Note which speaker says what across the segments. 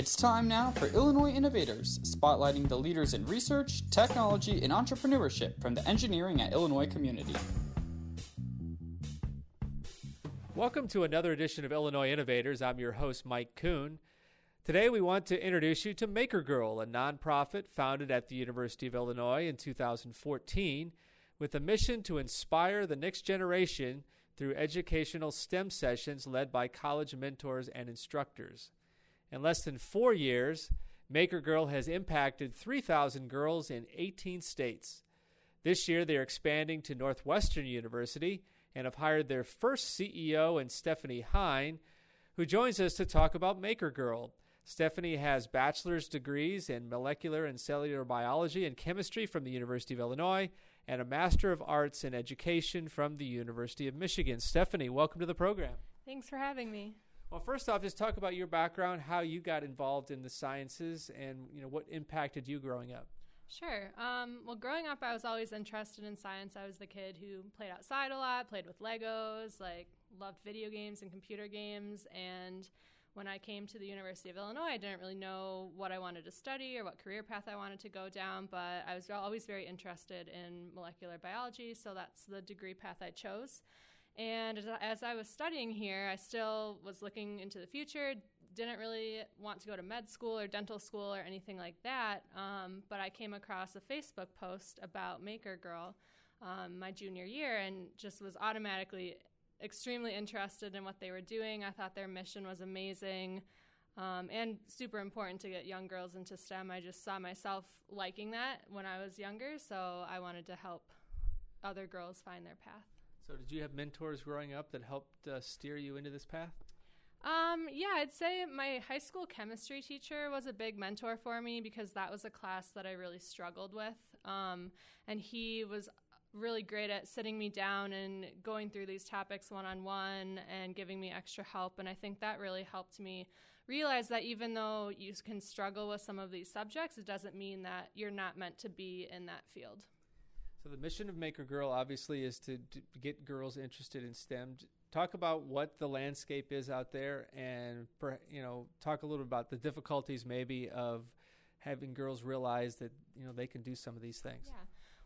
Speaker 1: It's time now for Illinois Innovators, spotlighting the leaders in research, technology, and entrepreneurship from the engineering at Illinois community.
Speaker 2: Welcome to another edition of Illinois Innovators. I'm your host, Mike Koon. Today, we want to introduce you to Maker Girl, a nonprofit founded at the University of Illinois in 2014 with a mission to inspire the next generation through educational STEM sessions led by college mentors and instructors. In less than four years, Maker Girl has impacted 3,000 girls in 18 states. This year, they are expanding to Northwestern University and have hired their first CEO in Stephanie Hine, who joins us to talk about Maker Girl. Stephanie has bachelor's degrees in molecular and cellular biology and chemistry from the University of Illinois and a Master of Arts in Education from the University of Michigan. Stephanie, welcome to the program.
Speaker 3: Thanks for having me.
Speaker 2: Well, first off, just talk about your background, how you got involved in the sciences, and you know what impacted you growing up.
Speaker 3: Sure. Um, well, growing up, I was always interested in science. I was the kid who played outside a lot, played with Legos, like loved video games and computer games. And when I came to the University of Illinois, I didn't really know what I wanted to study or what career path I wanted to go down, but I was always very interested in molecular biology, so that's the degree path I chose. And as I was studying here, I still was looking into the future, didn't really want to go to med school or dental school or anything like that. Um, but I came across a Facebook post about Maker Girl um, my junior year and just was automatically extremely interested in what they were doing. I thought their mission was amazing. Um, and super important to get young girls into STEM. I just saw myself liking that when I was younger, so I wanted to help other girls find their path.
Speaker 2: So, did you have mentors growing up that helped uh, steer you into this path?
Speaker 3: Um, yeah, I'd say my high school chemistry teacher was a big mentor for me because that was a class that I really struggled with. Um, and he was really great at sitting me down and going through these topics one on one and giving me extra help. And I think that really helped me realize that even though you can struggle with some of these subjects, it doesn't mean that you're not meant to be in that field.
Speaker 2: So the mission of Maker Girl obviously is to, to, get girls interested in STEM. Talk about what the landscape is out there, and you know, talk a little bit about the difficulties maybe of having girls realize that you know they can do some of these things.
Speaker 3: Yeah.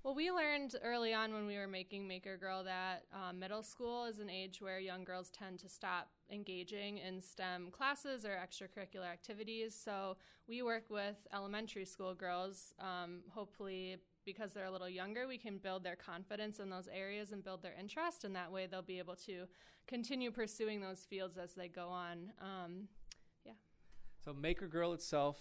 Speaker 3: Well, we learned early on when we were making Maker Girl that um, middle school is an age where young girls tend to stop engaging in STEM classes or extracurricular activities. So we work with elementary school girls, um, hopefully because they're a little younger, we can build their confidence in those areas and build their interest, and that way they'll be able to continue pursuing those fields as they go on. Um, yeah.
Speaker 2: So, Maker Girl itself,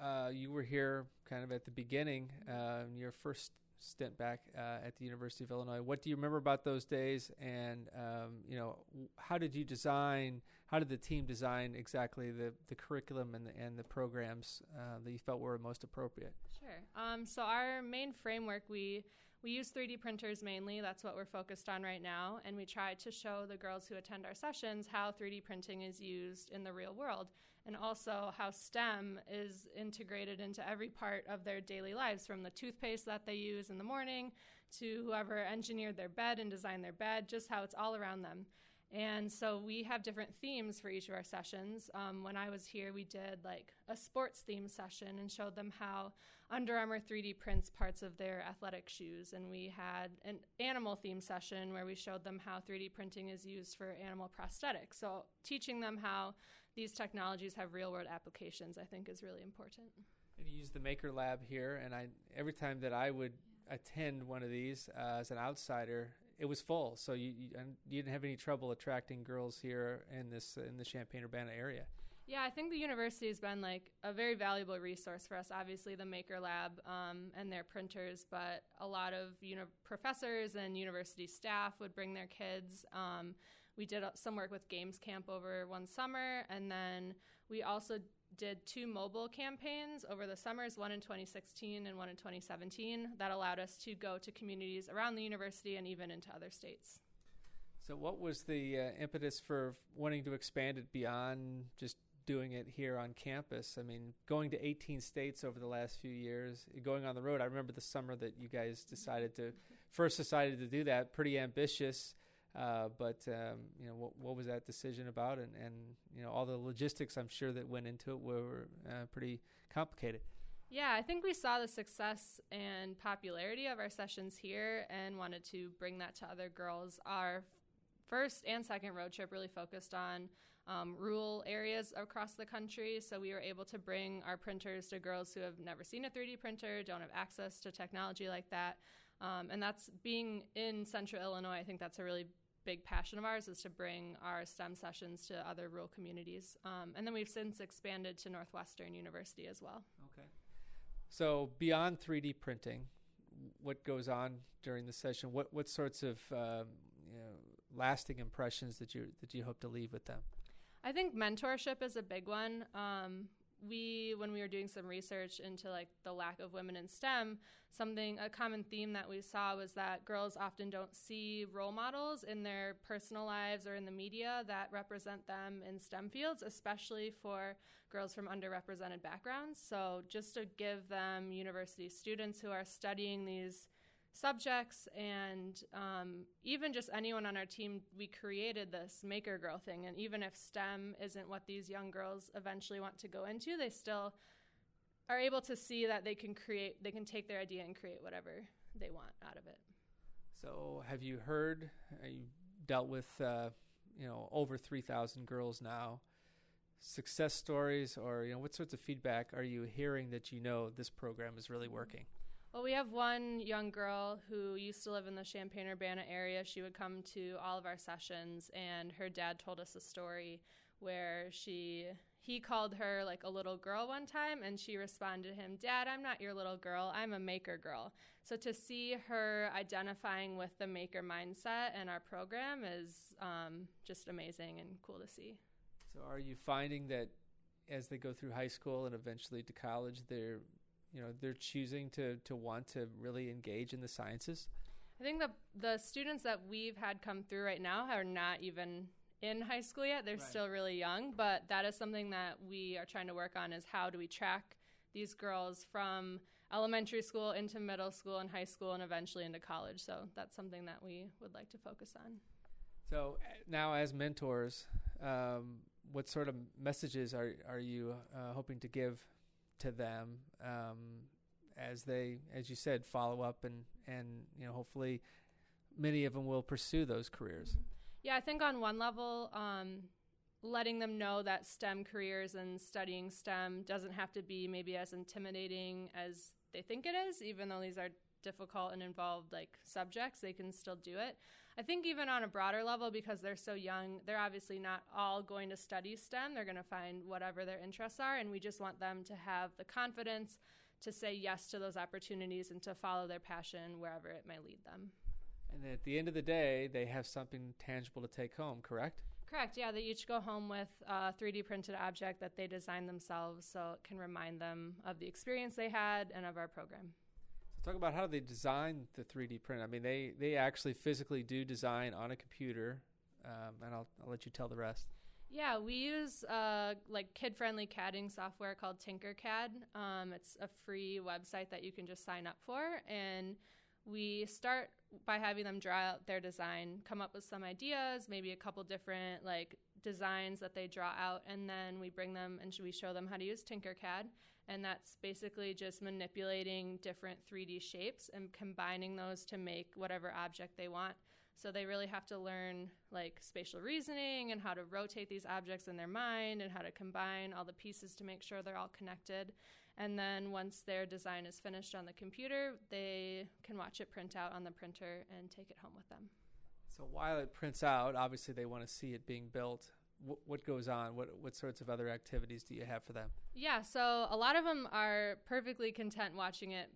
Speaker 2: uh, you were here kind of at the beginning, uh, your first stint back uh, at the University of Illinois. What do you remember about those days? And um, you know, how did you design? How did the team design exactly the, the curriculum and the, and the programs uh, that you felt were most appropriate?
Speaker 3: Sure. Um, so our main framework we we use 3D printers mainly. That's what we're focused on right now. And we try to show the girls who attend our sessions how 3D printing is used in the real world and also how STEM is integrated into every part of their daily lives from the toothpaste that they use in the morning to whoever engineered their bed and designed their bed, just how it's all around them. And so we have different themes for each of our sessions. Um, when I was here, we did like a sports theme session and showed them how Under Armour 3D prints parts of their athletic shoes. And we had an animal theme session where we showed them how 3D printing is used for animal prosthetics. So teaching them how these technologies have real world applications, I think, is really important.
Speaker 2: And you use the Maker Lab here, and I every time that I would attend one of these uh, as an outsider, it was full. So you, you, you didn't have any trouble attracting girls here in this in the Champaign Urbana area.
Speaker 3: Yeah, I think the university has been like a very valuable resource for us. Obviously, the Maker Lab um, and their printers, but a lot of uni- professors and university staff would bring their kids. Um, we did some work with Games Camp over one summer, and then we also did two mobile campaigns over the summers, one in 2016 and one in 2017, that allowed us to go to communities around the university and even into other states.
Speaker 2: So, what was the uh, impetus for wanting to expand it beyond just doing it here on campus? I mean, going to 18 states over the last few years, going on the road. I remember the summer that you guys decided to first decided to do that. Pretty ambitious. Uh, but um, you know, what, what, was that decision about, and, and you know, all the logistics I'm sure that went into it were uh, pretty complicated.
Speaker 3: Yeah, I think we saw the success and popularity of our sessions here, and wanted to bring that to other girls. Our first and second road trip really focused on um, rural areas across the country. So we were able to bring our printers to girls who have never seen a 3D printer, don't have access to technology like that. Um, and that's being in central Illinois, I think that's a really big passion of ours is to bring our STEM sessions to other rural communities. Um, and then we've since expanded to Northwestern University as well.
Speaker 2: Okay. So beyond 3D printing, what goes on during the session? What what sorts of um, you know, lasting impressions that you that you hope to leave with them?
Speaker 3: I think mentorship is a big one. Um, we, when we were doing some research into like the lack of women in STEM, something a common theme that we saw was that girls often don't see role models in their personal lives or in the media that represent them in STEM fields, especially for girls from underrepresented backgrounds. So just to give them university students who are studying these subjects and um, even just anyone on our team we created this maker girl thing. And even if stem isn't what these young girls eventually want to go into they still are able to see that they can create they can take their idea and create whatever they want out of it.
Speaker 2: So have you heard uh, you dealt with uh, you know over 3000 girls now. Success stories or you know what sorts of feedback are you hearing that you know this program is really working
Speaker 3: well, we have one young girl who used to live in the Champaign Urbana area. She would come to all of our sessions, and her dad told us a story where she he called her like a little girl one time and she responded to him dad i'm not your little girl. I'm a maker girl. So to see her identifying with the maker mindset and our program is um, just amazing and cool to see.
Speaker 2: So are you finding that as they go through high school and eventually to college they're you know they're choosing to to want to really engage in the sciences?
Speaker 3: I think the the students that we've had come through right now are not even in high school yet. They're right. still really young, but that is something that we are trying to work on is how do we track these girls from elementary school into middle school and high school and eventually into college. So that's something that we would like to focus on.
Speaker 2: So uh, now as mentors, um, what sort of messages are are you uh, hoping to give to them um, as they, as you said, follow up and and you know hopefully many of them will pursue those careers.
Speaker 3: Yeah, I think on one level, um, letting them know that STEM careers and studying STEM doesn't have to be maybe as intimidating as they think it is, even though these are difficult and involved like subjects, they can still do it. I think even on a broader level, because they're so young, they're obviously not all going to study STEM. They're going to find whatever their interests are, and we just want them to have the confidence to say yes to those opportunities and to follow their passion wherever it may lead them.
Speaker 2: And at the end of the day, they have something tangible to take home, correct?
Speaker 3: Correct. Yeah, they each go home with a 3D printed object that they designed themselves so it can remind them of the experience they had and of our program.
Speaker 2: Talk about how they design the 3D print. I mean, they they actually physically do design on a computer, um, and I'll I'll let you tell the rest.
Speaker 3: Yeah, we use uh, like kid-friendly CADing software called Tinkercad. Um, it's a free website that you can just sign up for, and we start by having them draw out their design, come up with some ideas, maybe a couple different like designs that they draw out, and then we bring them and we show them how to use Tinkercad and that's basically just manipulating different 3D shapes and combining those to make whatever object they want. So they really have to learn like spatial reasoning and how to rotate these objects in their mind and how to combine all the pieces to make sure they're all connected. And then once their design is finished on the computer, they can watch it print out on the printer and take it home with them.
Speaker 2: So while it prints out, obviously they want to see it being built what, goes on? What what sorts of other activities do you have for them?
Speaker 3: Yeah, so a lot of them are perfectly content watching it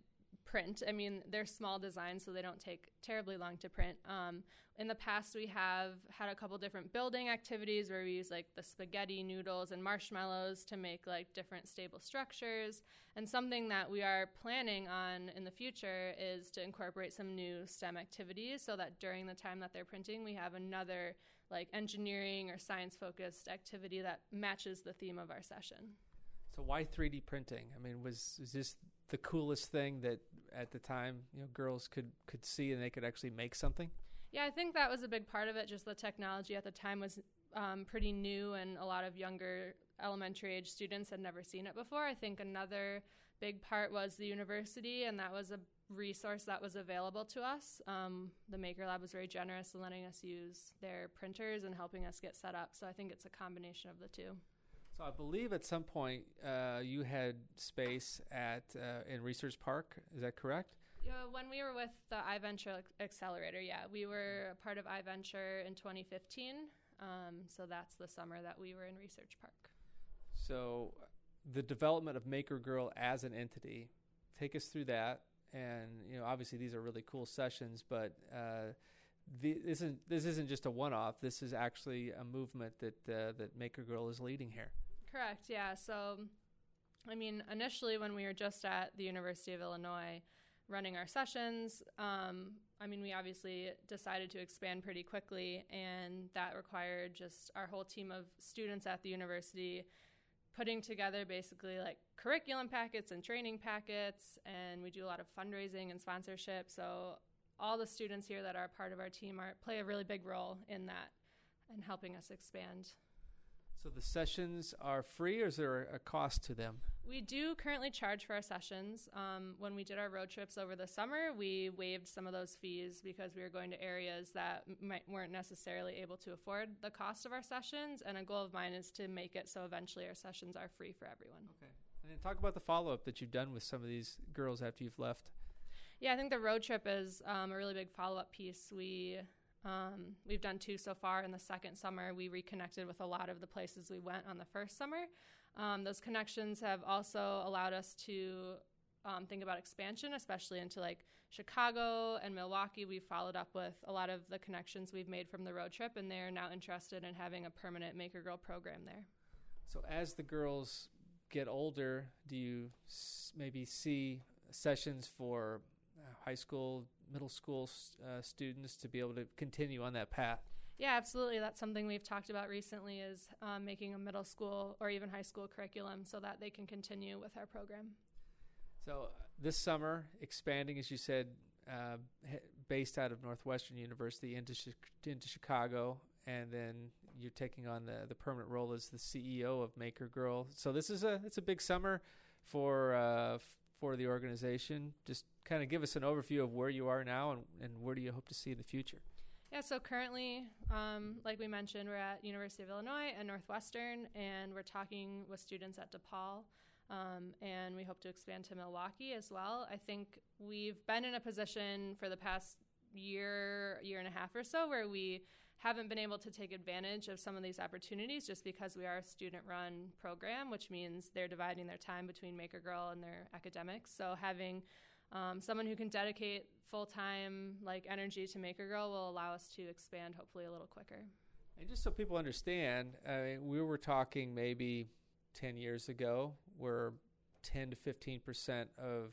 Speaker 3: print. I mean, they're small designs, so they don't take terribly long to print. Um, in the past, we have had a couple different building activities where we use like the spaghetti noodles and marshmallows to make like different stable structures. And something that we are planning on in the future is to incorporate some new STEM activities so that during the time that they're printing, we have another like engineering or science focused activity that matches the theme of our session.
Speaker 2: So why 3D printing? I mean, was is this the coolest thing that at the time you know girls could could see and they could actually make something?
Speaker 3: Yeah, I think that was a big part of it. Just the technology at the time was um, pretty new, and a lot of younger elementary age students had never seen it before. I think another big part was the university, and that was a resource that was available to us. Um, the Maker Lab was very generous in letting us use their printers and helping us get set up. So I think it's a combination of the two.
Speaker 2: So I believe at some point uh, you had space at uh, in Research Park. Is that correct?
Speaker 3: Yeah, when we were with the iVenture Accelerator, yeah, we were a part of iVenture in 2015. Um, so that's the summer that we were in Research Park.
Speaker 2: So the development of Maker Girl as an entity, take us through that. And you know, obviously these are really cool sessions, but uh, this isn't this isn't just a one-off. This is actually a movement that uh, that Maker Girl is leading here.
Speaker 3: Correct. Yeah. So, I mean, initially when we were just at the University of Illinois running our sessions, um, I mean, we obviously decided to expand pretty quickly, and that required just our whole team of students at the university putting together basically like curriculum packets and training packets, and we do a lot of fundraising and sponsorship. So all the students here that are part of our team are play a really big role in that and helping us expand.
Speaker 2: So the sessions are free, or is there a cost to them?
Speaker 3: We do currently charge for our sessions. Um, when we did our road trips over the summer, we waived some of those fees because we were going to areas that might, weren't necessarily able to afford the cost of our sessions. And a goal of mine is to make it so eventually our sessions are free for everyone.
Speaker 2: Okay. And then talk about the follow up that you've done with some of these girls after you've left.
Speaker 3: Yeah, I think the road trip is um, a really big follow up piece. We um, we've done two so far. In the second summer, we reconnected with a lot of the places we went on the first summer. Um, those connections have also allowed us to um, think about expansion, especially into like Chicago and Milwaukee. We've followed up with a lot of the connections we've made from the road trip, and they're now interested in having a permanent Maker Girl program there.
Speaker 2: So, as the girls get older, do you maybe see sessions for high school, middle school uh, students to be able to continue on that path?
Speaker 3: Yeah, absolutely. That's something we've talked about recently is um, making a middle school or even high school curriculum so that they can continue with our program.
Speaker 2: So uh, this summer, expanding, as you said, uh, based out of Northwestern University into into Chicago, and then you're taking on the the permanent role as the CEO of Maker Girl. So this is a it's a big summer for uh, for the organization. Just kind of give us an overview of where you are now and, and where do you hope to see in the future?
Speaker 3: Yeah, so currently, um, like we mentioned, we're at University of Illinois and Northwestern, and we're talking with students at DePaul, um, and we hope to expand to Milwaukee as well. I think we've been in a position for the past year, year and a half or so, where we haven't been able to take advantage of some of these opportunities just because we are a student run program, which means they're dividing their time between Maker Girl and their academics. So having um, someone who can dedicate full time like energy to Maker Girl will allow us to expand hopefully a little quicker.
Speaker 2: And just so people understand, uh, we were talking maybe 10 years ago where 10 to 15 percent of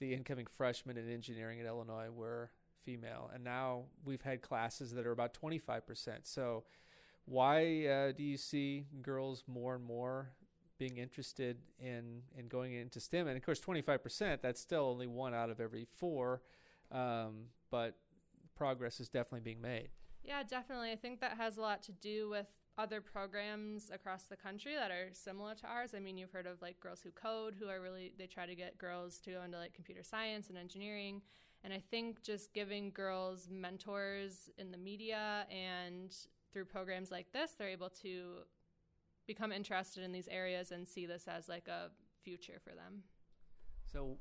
Speaker 2: the incoming freshmen in engineering at Illinois were female, and now we've had classes that are about 25%. So, why uh, do you see girls more and more being interested in in going into STEM? And of course, 25%, that's still only one out of every four, um, but progress is definitely being made.
Speaker 3: Yeah, definitely. I think that has a lot to do with other programs across the country that are similar to ours. I mean, you've heard of like Girls Who Code, who are really, they try to get girls to go into like computer science and engineering. And I think just giving girls mentors in the media and through programs like this, they're able to become interested in these areas and see this as like a future for them.
Speaker 2: So,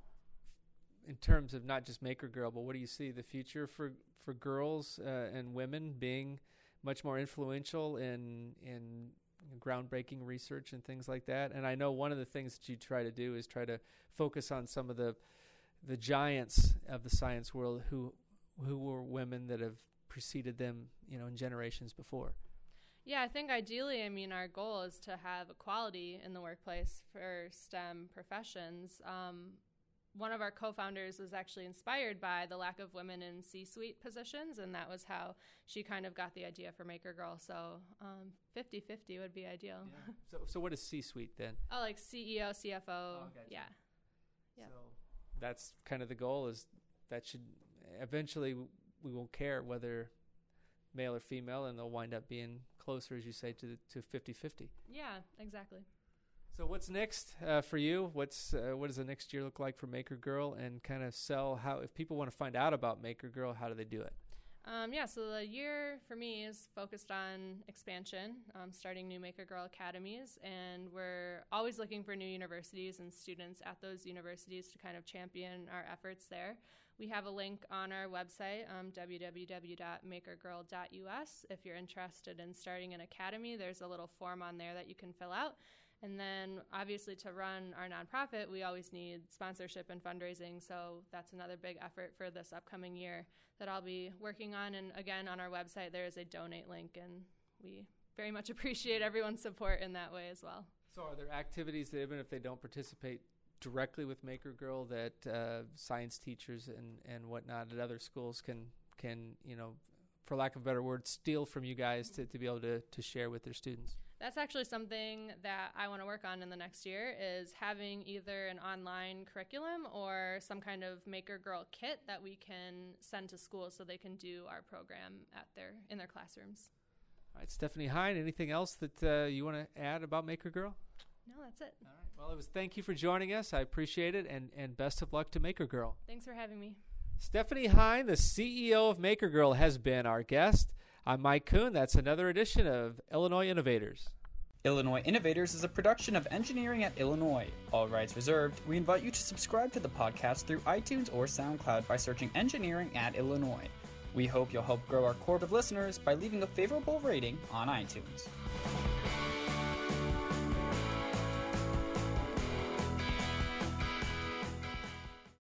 Speaker 2: in terms of not just Maker Girl, but what do you see the future for for girls uh, and women being much more influential in in groundbreaking research and things like that? And I know one of the things that you try to do is try to focus on some of the the giants of the science world who who were women that have preceded them, you know, in generations before.
Speaker 3: Yeah, I think ideally, I mean, our goal is to have equality in the workplace for STEM professions. Um, one of our co-founders was actually inspired by the lack of women in C-suite positions, and that was how she kind of got the idea for Maker Girl. So um, 50-50 would be ideal.
Speaker 2: Yeah. so, so what is C-suite then?
Speaker 3: Oh, like CEO, CFO.
Speaker 2: Oh, gotcha.
Speaker 3: Yeah.
Speaker 2: Yeah. So that's kind of the goal is that should eventually we won't care whether male or female, and they'll wind up being closer, as you say, to to 50-50.
Speaker 3: Yeah, exactly.
Speaker 2: So what's next uh, for you? What's uh, what does the next year look like for Maker Girl? And kind of sell how if people want to find out about Maker Girl, how do they do it?
Speaker 3: Um, yeah, so the year for me is focused on expansion, um, starting new Maker Girl academies, and we're always looking for new universities and students at those universities to kind of champion our efforts there. We have a link on our website, um, www.makergirl.us. If you're interested in starting an academy, there's a little form on there that you can fill out. And then, obviously, to run our nonprofit, we always need sponsorship and fundraising. So that's another big effort for this upcoming year that I'll be working on. And again, on our website, there is a donate link, and we very much appreciate everyone's support in that way as well.
Speaker 2: So, are there activities that, even if they don't participate directly with Maker Girl, that uh, science teachers and, and whatnot at other schools can can you know, for lack of a better word, steal from you guys to, to be able to, to share with their students?
Speaker 3: That's actually something that I want to work on in the next year is having either an online curriculum or some kind of maker girl kit that we can send to schools so they can do our program at their in their classrooms.
Speaker 2: All right, Stephanie Hine, anything else that uh, you want to add about Maker Girl?
Speaker 3: No, that's it.
Speaker 2: All right. Well, it was thank you for joining us. I appreciate it and and best of luck to Maker Girl.
Speaker 3: Thanks for having me.
Speaker 2: Stephanie Hine, the CEO of Maker Girl, has been our guest. I'm Mike Koon. That's another edition of Illinois Innovators.
Speaker 1: Illinois Innovators is a production of Engineering at Illinois. All rights reserved. We invite you to subscribe to the podcast through iTunes or SoundCloud by searching Engineering at Illinois. We hope you'll help grow our core of listeners by leaving a favorable rating on iTunes.